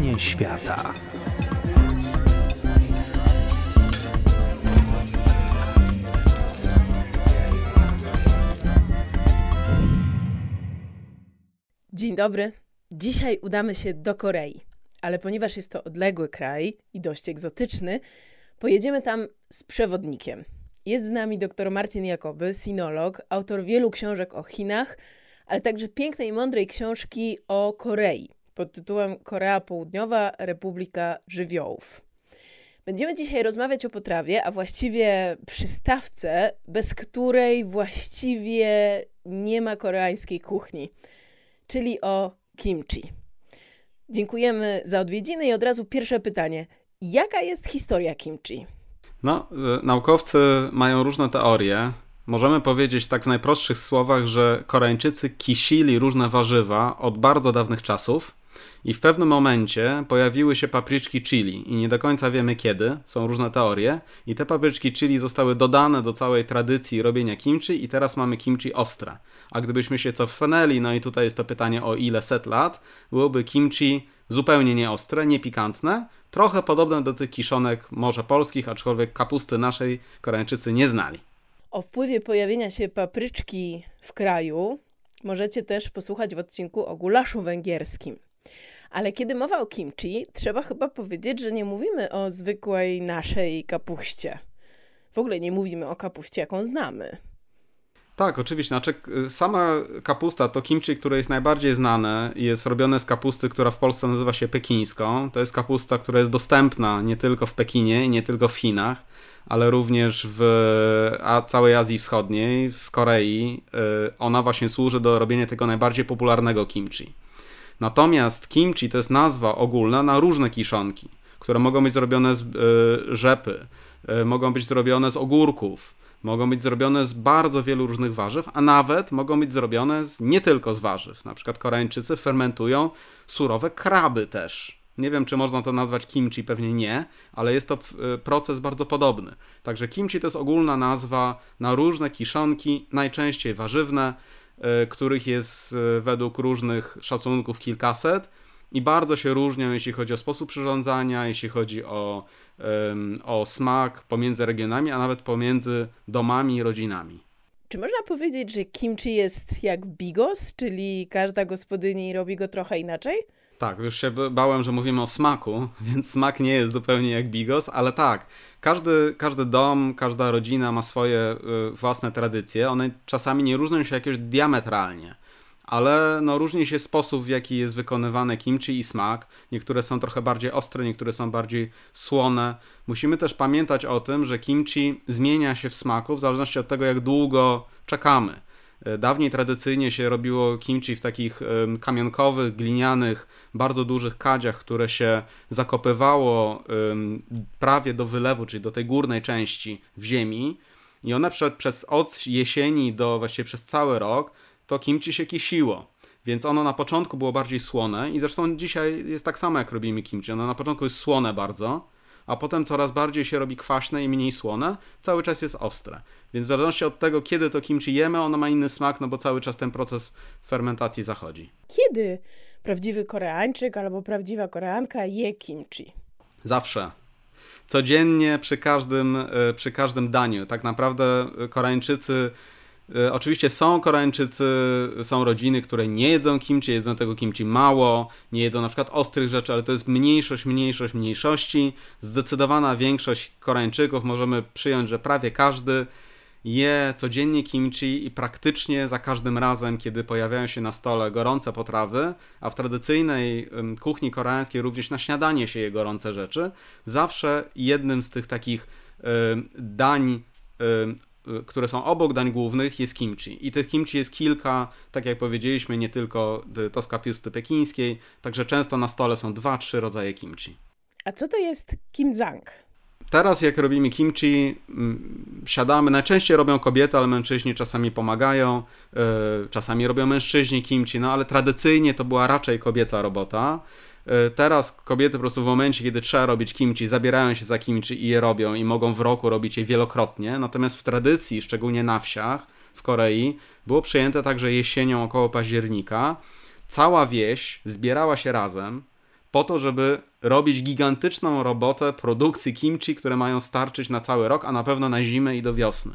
Kuchnie świata. Dzień dobry. Dzisiaj udamy się do Korei, ale ponieważ jest to odległy kraj i dość egzotyczny, pojedziemy tam z przewodnikiem. Jest z nami dr Marcin Jakoby, sinolog, autor wielu książek o Chinach, ale także pięknej i mądrej książki o Korei pod tytułem Korea Południowa Republika Żywiołów. Będziemy dzisiaj rozmawiać o potrawie, a właściwie przystawce, bez której właściwie nie ma koreańskiej kuchni, czyli o kimchi. Dziękujemy za odwiedziny i od razu pierwsze pytanie. Jaka jest historia kimchi? No, y, naukowcy mają różne teorie. Możemy powiedzieć tak w najprostszych słowach, że Koreańczycy kisili różne warzywa od bardzo dawnych czasów i w pewnym momencie pojawiły się papryczki chili i nie do końca wiemy kiedy, są różne teorie i te papryczki chili zostały dodane do całej tradycji robienia kimchi i teraz mamy kimchi ostre. A gdybyśmy się cofnęli, no i tutaj jest to pytanie o ile set lat, byłoby kimchi zupełnie nieostre, niepikantne, trochę podobne do tych kiszonek może polskich, aczkolwiek kapusty naszej Koreańczycy nie znali. O wpływie pojawienia się papryczki w kraju możecie też posłuchać w odcinku o gulaszu węgierskim. Ale kiedy mowa o kimchi, trzeba chyba powiedzieć, że nie mówimy o zwykłej naszej kapuście. W ogóle nie mówimy o kapuście, jaką znamy. Tak, oczywiście. Znaczy, sama kapusta to kimchi, które jest najbardziej znane, jest robione z kapusty, która w Polsce nazywa się pekińską. To jest kapusta, która jest dostępna nie tylko w Pekinie, nie tylko w Chinach, ale również w całej Azji Wschodniej, w Korei. Y, ona właśnie służy do robienia tego najbardziej popularnego kimchi. Natomiast kimchi to jest nazwa ogólna na różne kiszonki, które mogą być zrobione z y, rzepy, y, mogą być zrobione z ogórków, mogą być zrobione z bardzo wielu różnych warzyw, a nawet mogą być zrobione z, nie tylko z warzyw. Na przykład Koreańczycy fermentują surowe kraby też. Nie wiem, czy można to nazwać kimchi, pewnie nie, ale jest to y, proces bardzo podobny. Także kimchi to jest ogólna nazwa na różne kiszonki, najczęściej warzywne, których jest y, według różnych szacunków kilkaset i bardzo się różnią, jeśli chodzi o sposób przyrządzania, jeśli chodzi o, o smak pomiędzy regionami, a nawet pomiędzy domami i rodzinami. Czy można powiedzieć, że kimchi jest jak bigos, czyli każda gospodyni robi go trochę inaczej? Tak, już się bałem, że mówimy o smaku, więc smak nie jest zupełnie jak bigos, ale tak, każdy, każdy dom, każda rodzina ma swoje y, własne tradycje. One czasami nie różnią się jakieś diametralnie ale no, różni się sposób, w jaki jest wykonywane kimchi i smak. Niektóre są trochę bardziej ostre, niektóre są bardziej słone. Musimy też pamiętać o tym, że kimchi zmienia się w smaku w zależności od tego, jak długo czekamy. E, dawniej tradycyjnie się robiło kimchi w takich kamionkowych, glinianych, bardzo dużych kadziach, które się zakopywało prawie do wylewu, czyli do tej górnej części w ziemi. I one przez od jesieni do właściwie przez cały rok to kimchi się kisiło. Więc ono na początku było bardziej słone i zresztą dzisiaj jest tak samo jak robimy kimchi. Ono na początku jest słone bardzo, a potem coraz bardziej się robi kwaśne i mniej słone, cały czas jest ostre. Więc w zależności od tego, kiedy to kimchi jemy, ono ma inny smak, no bo cały czas ten proces fermentacji zachodzi. Kiedy prawdziwy Koreańczyk albo prawdziwa Koreanka je kimchi? Zawsze. Codziennie przy każdym, e, przy każdym daniu. Tak naprawdę Koreańczycy oczywiście są Koreańczycy, są rodziny, które nie jedzą kimchi, jedzą tego kimchi mało, nie jedzą na przykład ostrych rzeczy, ale to jest mniejszość, mniejszość, mniejszości. Zdecydowana większość Koreańczyków, możemy przyjąć, że prawie każdy je codziennie kimchi i praktycznie za każdym razem, kiedy pojawiają się na stole gorące potrawy, a w tradycyjnej kuchni koreańskiej również na śniadanie się je gorące rzeczy, zawsze jednym z tych takich dań które są obok dań głównych, jest kimchi. I tych kimchi jest kilka, tak jak powiedzieliśmy, nie tylko to z kapusty pekińskiej, także często na stole są dwa, trzy rodzaje kimchi. A co to jest kimzang? Teraz jak robimy kimchi, siadamy, najczęściej robią kobiety, ale mężczyźni czasami pomagają, yy, czasami robią mężczyźni kimchi, no ale tradycyjnie to była raczej kobieca robota. E, teraz kobiety po prostu w momencie, kiedy trzeba robić kimchi, zabierają się za kimchi i je robią i mogą w roku robić je wielokrotnie. Natomiast w tradycji, szczególnie na wsiach w Korei, było przyjęte także jesienią około października. Cała wieś zbierała się razem, po to, żeby robić gigantyczną robotę produkcji kimchi, które mają starczyć na cały rok, a na pewno na zimę i do wiosny.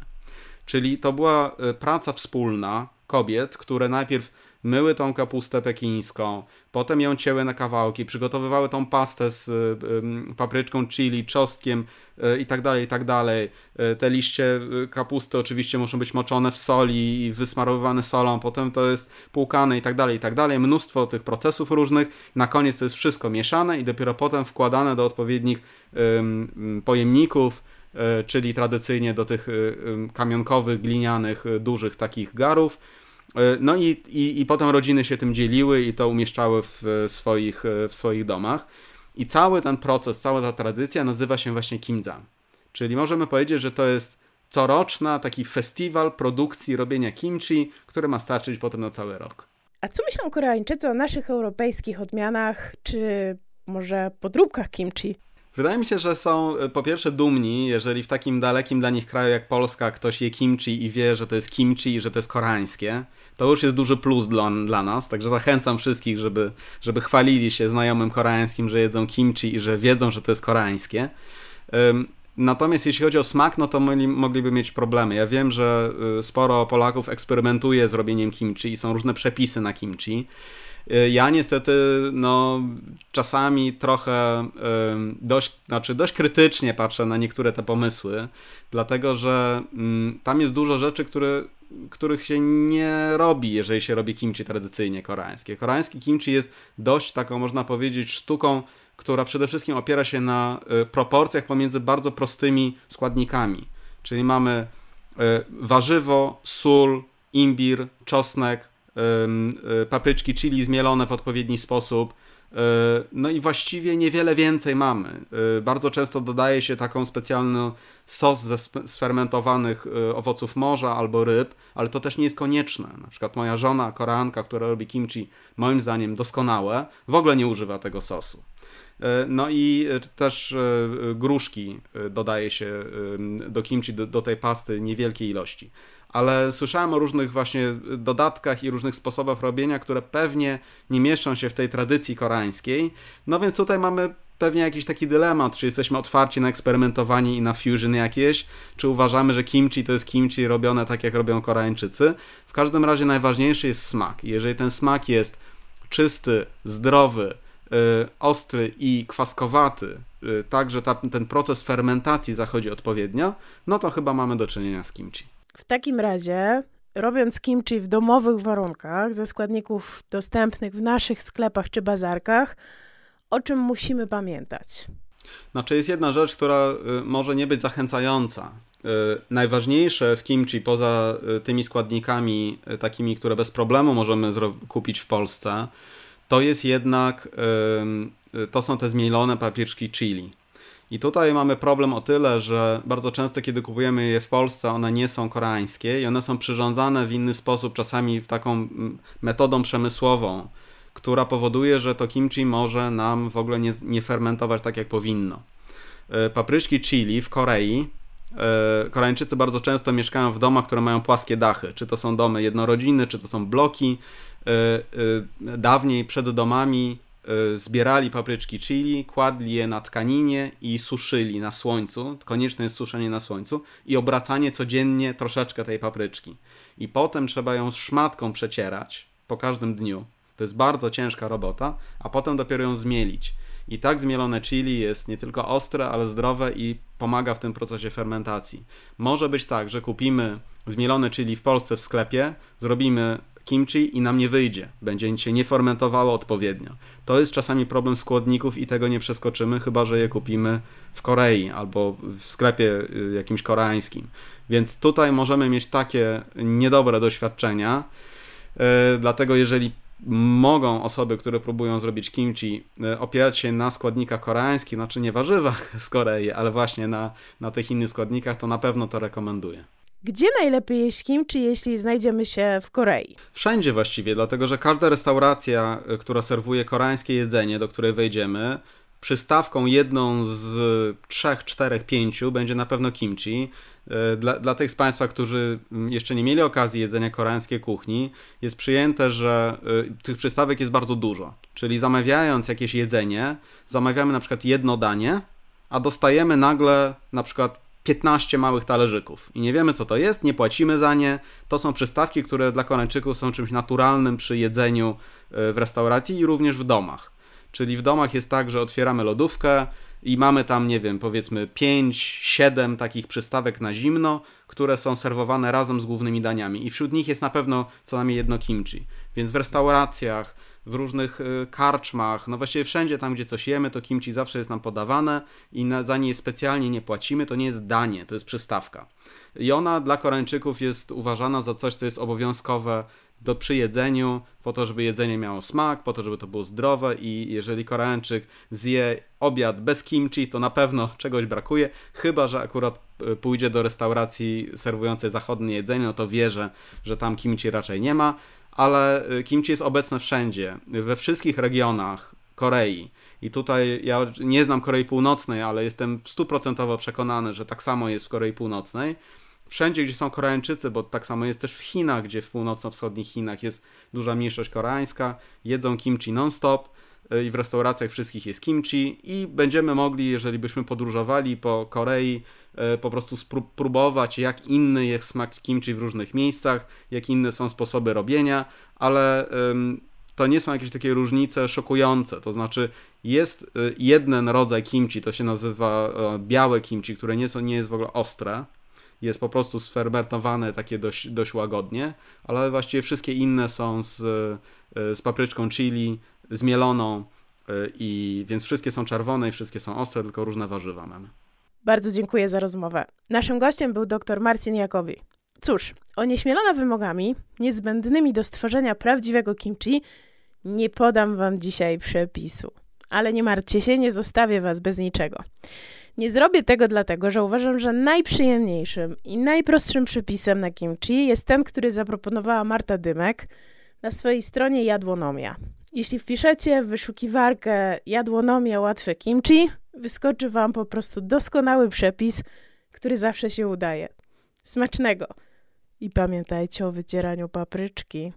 Czyli to była e, praca wspólna kobiet, które najpierw myły tą kapustę pekińską, potem ją cięły na kawałki, przygotowywały tą pastę z y, papryczką, chili, czosnkiem y, i tak dalej, i tak dalej. Y, te liście kapusty oczywiście muszą być moczone w soli i wysmarowywane solą, potem to jest płukane i tak dalej, i tak dalej. Mnóstwo tych procesów różnych. Na koniec to jest wszystko mieszane i dopiero potem wkładane do odpowiednich pojemników, czyli tradycyjnie do tych kamionkowych, glinianych, dużych takich garów no i, i, i potem rodziny się tym dzieliły i to umieszczały w swoich, w swoich domach. I cały ten proces, cała ta tradycja nazywa się właśnie kimza. Czyli możemy powiedzieć, że to jest coroczna taki festiwal produkcji robienia kimchi, który ma starczyć potem na cały rok. A co myślą Koreańczycy o naszych europejskich odmianach, czy może podróbkach kimchi? Wydaje mi się, że są e, po pierwsze dumni, jeżeli w takim dalekim dla nich kraju jak Polska ktoś je kimchi i wie, że to jest kimchi i że to jest koreańskie. To już jest duży plus dla, dla nas, także zachęcam wszystkich, żeby, żeby chwalili się znajomym koreańskim, że jedzą kimchi i że wiedzą, że to jest koreańskie. Natomiast jeśli chodzi o smak, no to mogli, mogliby mieć problemy. Ja wiem, że y, sporo Polaków eksperymentuje z robieniem kimchi i są różne przepisy na kimchi. Y, ja niestety, no, czasami trochę dość, znaczy dość krytycznie patrzę na niektóre te pomysły, dlatego że mm, tam jest dużo rzeczy, które, których się nie robi, jeżeli się robi kimchi tradycyjnie koreańskie. Koreański kimchi jest dość taką, można powiedzieć, sztuką, która przede wszystkim opiera się na y, proporcjach pomiędzy bardzo prostymi składnikami. Czyli mamy y, warzywo, sól, imbir, czosnek, Y, papryczki chili zmielone w odpowiedni sposób. No i właściwie niewiele więcej mamy. Bardzo często dodaje się taką specjalny sos ze sfermentowanych owoców morza albo ryb, ale to też nie jest konieczne. Na przykład moja żona, koreanka, która robi kimchi, moim zdaniem doskonałe, w ogóle nie używa tego sosu. No i też gruszki dodaje się do kimchi, do, do tej pasty niewielkiej ilości ale słyszałem o różnych właśnie dodatkach i różnych sposobach robienia, które pewnie nie mieszczą się w tej tradycji koreańskiej. No więc tutaj mamy pewnie jakiś taki dylemat, czy jesteśmy otwarci na eksperymentowanie i na fusion jakieś, czy uważamy, że kimchi to jest kimchi robione tak, jak robią Koreańczycy. W każdym razie najważniejszy jest smak. Jeżeli ten smak jest czysty, zdrowy, ostry i kwaskowaty, yy, tak, że ta, ten proces fermentacji zachodzi odpowiednio, no to chyba mamy do czynienia z kimchi. W takim razie, robiąc kimchi w domowych warunkach, ze składników dostępnych w naszych sklepach czy bazarkach, o czym musimy pamiętać? Znaczy jest jedna rzecz, która y, może nie być zachęcająca. Y, najważniejsze w kimchi, poza y, tymi składnikami takimi, które bez problemu możemy kupić w Polsce, to jest jednak, to są te zmielone papryczki chili. I tutaj mamy problem o tyle, że bardzo często, kiedy kupujemy je w Polsce, one nie są koreańskie i one są przyrządzane w inny sposób, czasami taką metodą przemysłową, która powoduje, że to kimchi może nam w ogóle nie, nie fermentować tak, jak powinno. E, papryczki chili w Korei e, Koreańczycy bardzo często mieszkają w domach, które mają płaskie dachy. Czy to są domy jednorodzinne, czy to są bloki. E, dawniej przed domami Y, zbierali papryczki chili, kładli je na tkaninie i suszyli na słońcu. Konieczne jest suszenie na słońcu i obracanie codziennie troszeczkę tej papryczki. I potem trzeba ją z szmatką przecierać po każdym dniu. To jest bardzo ciężka robota, a potem dopiero ją zmielić. I tak zmielone chili jest nie tylko ostre, ale zdrowe i pomaga w tym procesie fermentacji. Może być tak, że kupimy zmielone chili w Polsce w sklepie, zrobimy kimchi i nam nie wyjdzie. Będzie się nie fermentowało odpowiednio. To jest czasami problem składników i tego nie przeskoczymy, chyba że je kupimy w Korei albo w sklepie y, jakimś koreańskim. Więc tutaj możemy mieć takie niedobre doświadczenia. Yy, dlatego jeżeli mogą osoby, które próbują zrobić kimchi, y, opierać się na składnikach koreańskich, znaczy nie warzywach z Korei, ale właśnie na, na tych innych składnikach, to na pewno to rekomenduję. Gdzie najlepiej jeść kimchi, jeśli znajdziemy się w Korei? Wszędzie właściwie, dlatego że każda restauracja, y, która serwuje koreańskie jedzenie, do której wejdziemy, przystawką jedną z trzech, czterech, pięciu będzie na pewno kimchi. E, dla, dla tych z Państwa, którzy mm, jeszcze nie mieli okazji jedzenia koreańskiej kuchni, jest przyjęte, że y, tych przystawek jest bardzo dużo. Czyli zamawiając jakieś jedzenie, zamawiamy na przykład jedno danie, a dostajemy nagle na przykład 15 małych talerzyków i nie wiemy co to jest, nie płacimy za nie. To są przystawki, które dla Koreańczyków są czymś naturalnym przy jedzeniu w restauracji i również w domach. Czyli w domach jest tak, że otwieramy lodówkę, i mamy tam, nie wiem, powiedzmy 5, 7 takich przystawek na zimno, które są serwowane razem z głównymi daniami. I wśród nich jest na pewno co najmniej jedno kimchi. Więc w restauracjach, w różnych y, karczmach, no właściwie wszędzie tam, gdzie coś jemy, to kimchi zawsze jest nam podawane i na, za nie specjalnie nie płacimy. To nie jest danie, to jest przystawka. I ona dla Koreańczyków jest uważana za coś, co jest obowiązkowe do przy jedzeniu, po to, żeby jedzenie miało smak, po to, żeby to było zdrowe i jeżeli Koreańczyk zje obiad bez kimchi, to na pewno czegoś brakuje, chyba, że akurat e, pójdzie do restauracji serwującej zachodnie jedzenie, no to wie, że, że tam kimchi raczej nie ma, ale e, kimchi jest obecne wszędzie, we wszystkich regionach Korei. I tutaj ja nie znam Korei Północnej, ale jestem stuprocentowo przekonany, że tak samo jest w Korei Północnej wszędzie, gdzie są Koreańczycy, bo tak samo jest też w Chinach, gdzie w północno-wschodnich Chinach jest duża mniejszość koreańska, jedzą kimchi non-stop y, i w restauracjach wszystkich jest kimchi i będziemy mogli, jeżeli byśmy podróżowali po Korei, y, po prostu spróbować, jak inny jest smak kimchi w różnych miejscach, jak inne są sposoby robienia, ale to nie są jakieś takie różnice szokujące. To znaczy, jest y, jeden rodzaj kimchi, to się nazywa białe kimchi, które nie, są, nie jest w ogóle ostre jest po prostu sfermentowane takie dość, dość łagodnie, ale właściwie wszystkie inne są z, e, z papryczką chili, zmieloną e, i więc wszystkie są czerwone i wszystkie są ostre, tylko różne warzywa mamy. Bardzo dziękuję za rozmowę. Naszym gościem był dr Marcin Jakowi. Cóż, onieśmielona wymogami niezbędnymi do stworzenia prawdziwego kimchi nie podam wam dzisiaj przepisu. Ale nie martwcie się, nie zostawię was bez niczego. Nie zrobię tego dlatego, że uważam, że najprzyjemniejszym i najprostszym przepisem na kimchi jest ten, który zaproponowała Marta Dymek na swojej stronie Jadłonomia. Jeśli wpiszecie w wyszukiwarkę Jadłonomia łatwe kimchi, wyskoczy wam po prostu doskonały przepis, który zawsze się udaje. Smacznego! I pamiętajcie o wycieraniu papryczki.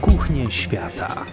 Kuchnie świata.